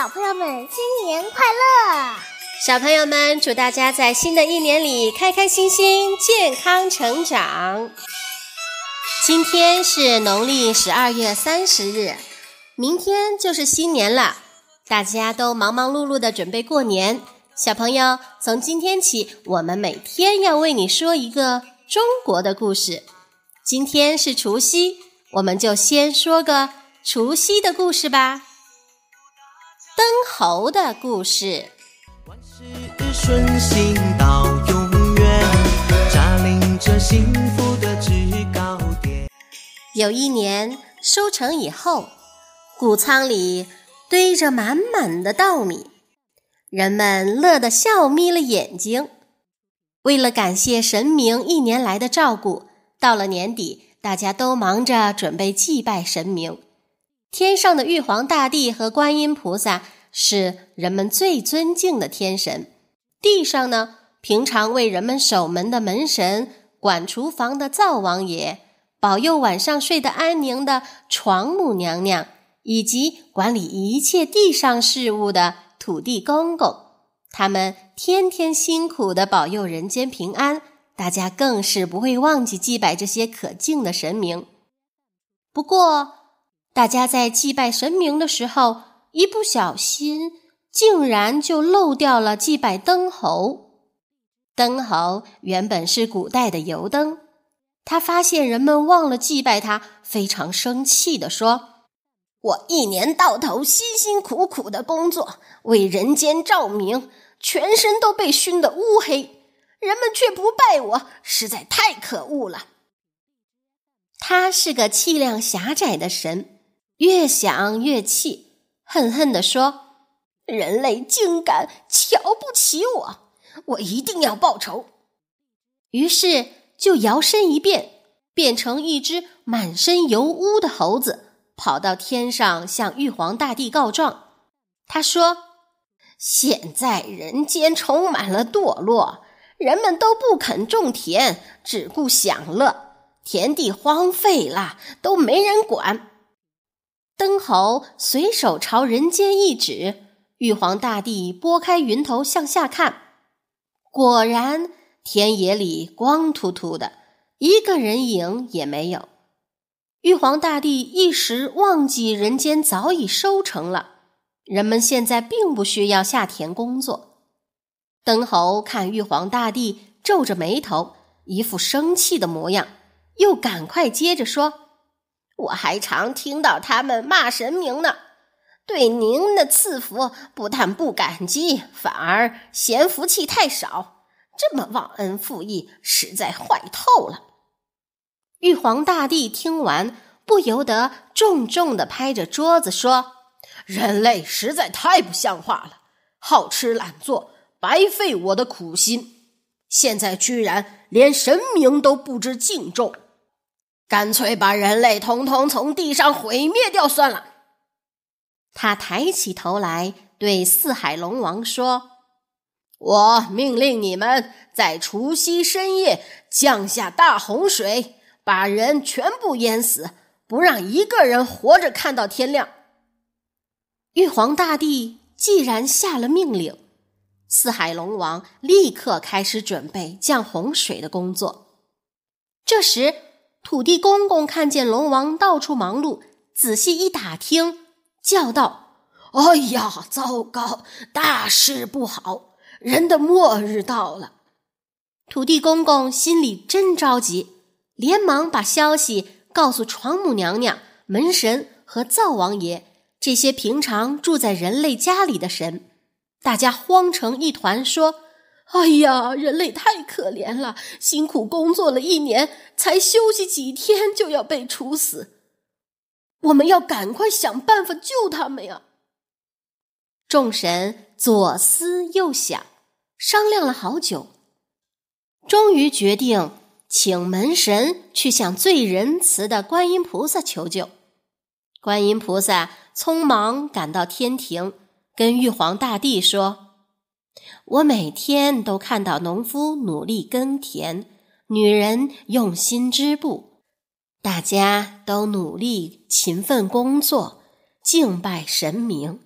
小朋友们新年快乐！小朋友们，祝大家在新的一年里开开心心、健康成长。今天是农历十二月三十日，明天就是新年了，大家都忙忙碌碌的准备过年。小朋友，从今天起，我们每天要为你说一个中国的故事。今天是除夕，我们就先说个除夕的故事吧。灯猴的故事。万事顺心到永远，扎领着幸福的制高点。有一年收成以后，谷仓里堆着满满的稻米，人们乐得笑眯了眼睛。为了感谢神明一年来的照顾，到了年底，大家都忙着准备祭拜神明。天上的玉皇大帝和观音菩萨是人们最尊敬的天神，地上呢，平常为人们守门的门神、管厨房的灶王爷、保佑晚上睡得安宁的床母娘娘，以及管理一切地上事务的土地公公，他们天天辛苦的保佑人间平安，大家更是不会忘记祭拜这些可敬的神明。不过，大家在祭拜神明的时候，一不小心，竟然就漏掉了祭拜灯猴。灯猴原本是古代的油灯，他发现人们忘了祭拜他，非常生气地说：“我一年到头辛辛苦苦的工作，为人间照明，全身都被熏得乌黑，人们却不拜我，实在太可恶了。”他是个气量狭窄的神。越想越气，恨恨地说：“人类竟敢瞧不起我，我一定要报仇。”于是就摇身一变，变成一只满身油污的猴子，跑到天上向玉皇大帝告状。他说：“现在人间充满了堕落，人们都不肯种田，只顾享乐，田地荒废了，都没人管。”灯猴随手朝人间一指，玉皇大帝拨开云头向下看，果然田野里光秃秃的，一个人影也没有。玉皇大帝一时忘记人间早已收成了，人们现在并不需要下田工作。灯猴看玉皇大帝皱着眉头，一副生气的模样，又赶快接着说。我还常听到他们骂神明呢，对您的赐福不但不感激，反而嫌福气太少，这么忘恩负义，实在坏透了。玉皇大帝听完，不由得重重的拍着桌子说：“人类实在太不像话了，好吃懒做，白费我的苦心，现在居然连神明都不知敬重。”干脆把人类统统从地上毁灭掉算了。他抬起头来，对四海龙王说：“我命令你们在除夕深夜降下大洪水，把人全部淹死，不让一个人活着看到天亮。”玉皇大帝既然下了命令，四海龙王立刻开始准备降洪水的工作。这时，土地公公看见龙王到处忙碌，仔细一打听，叫道：“哎呀，糟糕！大事不好，人的末日到了！”土地公公心里真着急，连忙把消息告诉床母娘娘、门神和灶王爷这些平常住在人类家里的神。大家慌成一团，说。哎呀，人类太可怜了！辛苦工作了一年，才休息几天就要被处死。我们要赶快想办法救他们呀！众神左思右想，商量了好久，终于决定请门神去向最仁慈的观音菩萨求救。观音菩萨匆忙赶到天庭，跟玉皇大帝说。我每天都看到农夫努力耕田，女人用心织布，大家都努力勤奋工作，敬拜神明，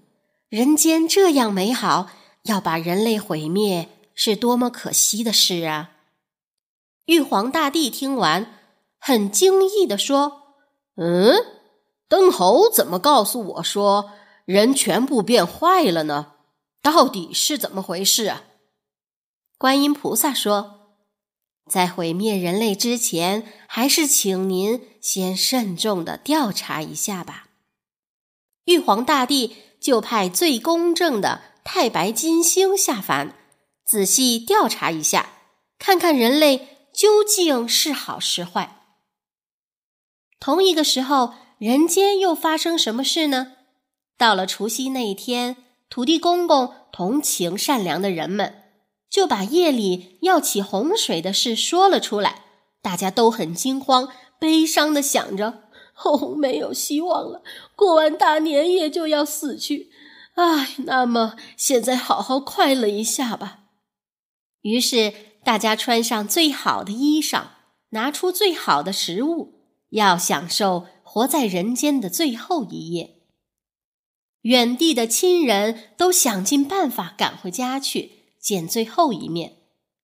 人间这样美好，要把人类毁灭，是多么可惜的事啊！玉皇大帝听完，很惊异地说：“嗯，灯猴怎么告诉我说人全部变坏了呢？到底是怎么回事啊？”观音菩萨说：“在毁灭人类之前，还是请您先慎重的调查一下吧。”玉皇大帝就派最公正的太白金星下凡，仔细调查一下，看看人类。究竟是好是坏？同一个时候，人间又发生什么事呢？到了除夕那一天，土地公公同情善良的人们，就把夜里要起洪水的事说了出来。大家都很惊慌，悲伤的想着：“哦，没有希望了，过完大年夜就要死去。”唉，那么现在好好快乐一下吧。于是。大家穿上最好的衣裳，拿出最好的食物，要享受活在人间的最后一夜。远地的亲人都想尽办法赶回家去见最后一面。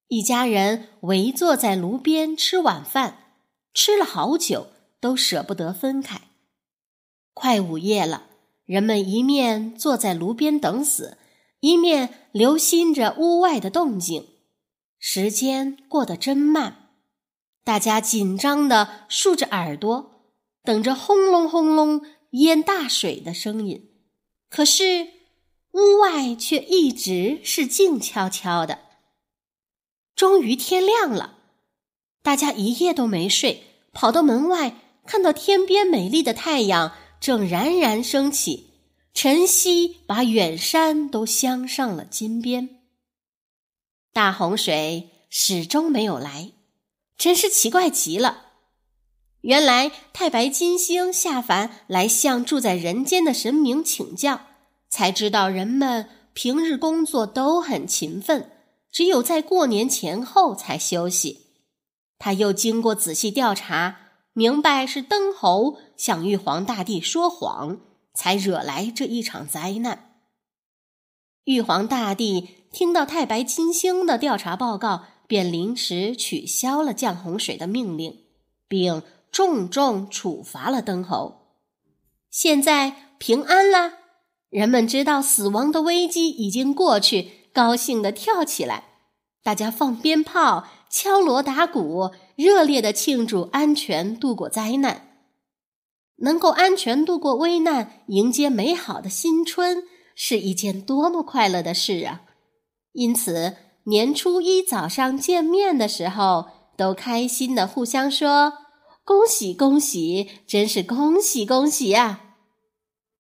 一家人围坐在炉边吃晚饭，吃了好久都舍不得分开。快午夜了，人们一面坐在炉边等死，一面留心着屋外的动静。时间过得真慢，大家紧张的竖着耳朵，等着轰隆轰隆淹大水的声音。可是屋外却一直是静悄悄的。终于天亮了，大家一夜都没睡，跑到门外，看到天边美丽的太阳正冉冉升起，晨曦把远山都镶上了金边。大洪水始终没有来，真是奇怪极了。原来太白金星下凡来向住在人间的神明请教，才知道人们平日工作都很勤奋，只有在过年前后才休息。他又经过仔细调查，明白是灯猴向玉皇大帝说谎，才惹来这一场灾难。玉皇大帝。听到太白金星的调查报告，便临时取消了降洪水的命令，并重重处罚了灯侯。现在平安了，人们知道死亡的危机已经过去，高兴地跳起来，大家放鞭炮、敲锣打鼓，热烈地庆祝安全度过灾难。能够安全度过危难，迎接美好的新春，是一件多么快乐的事啊！因此，年初一早上见面的时候，都开心的互相说：“恭喜恭喜，真是恭喜恭喜呀！”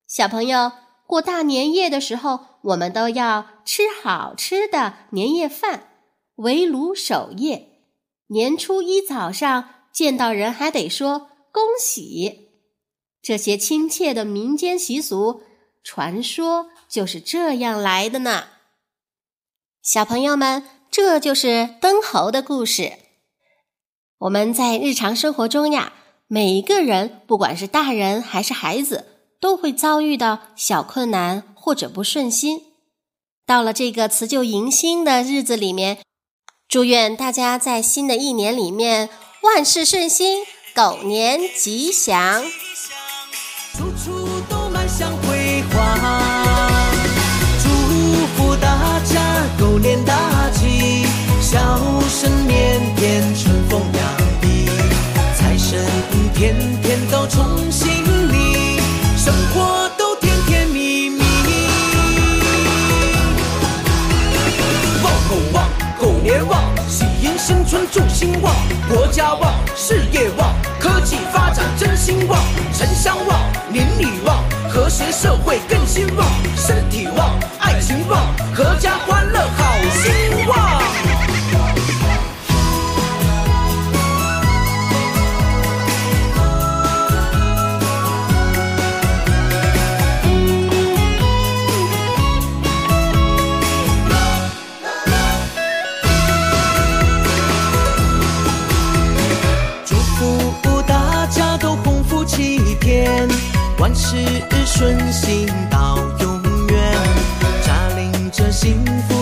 小朋友，过大年夜的时候，我们都要吃好吃的年夜饭，围炉守夜。年初一早上见到人，还得说恭喜。这些亲切的民间习俗传说就是这样来的呢。小朋友们，这就是灯猴的故事。我们在日常生活中呀，每一个人，不管是大人还是孩子，都会遭遇到小困难或者不顺心。到了这个辞旧迎新的日子里面，祝愿大家在新的一年里面万事顺心，狗年吉祥。喜迎新春祝兴旺，国家旺，事业旺，科技发展真兴旺，城乡旺，邻里旺，和谐社会更兴旺，身体旺，爱情旺，阖家欢乐好。一天万事顺心到永远。扎领着幸福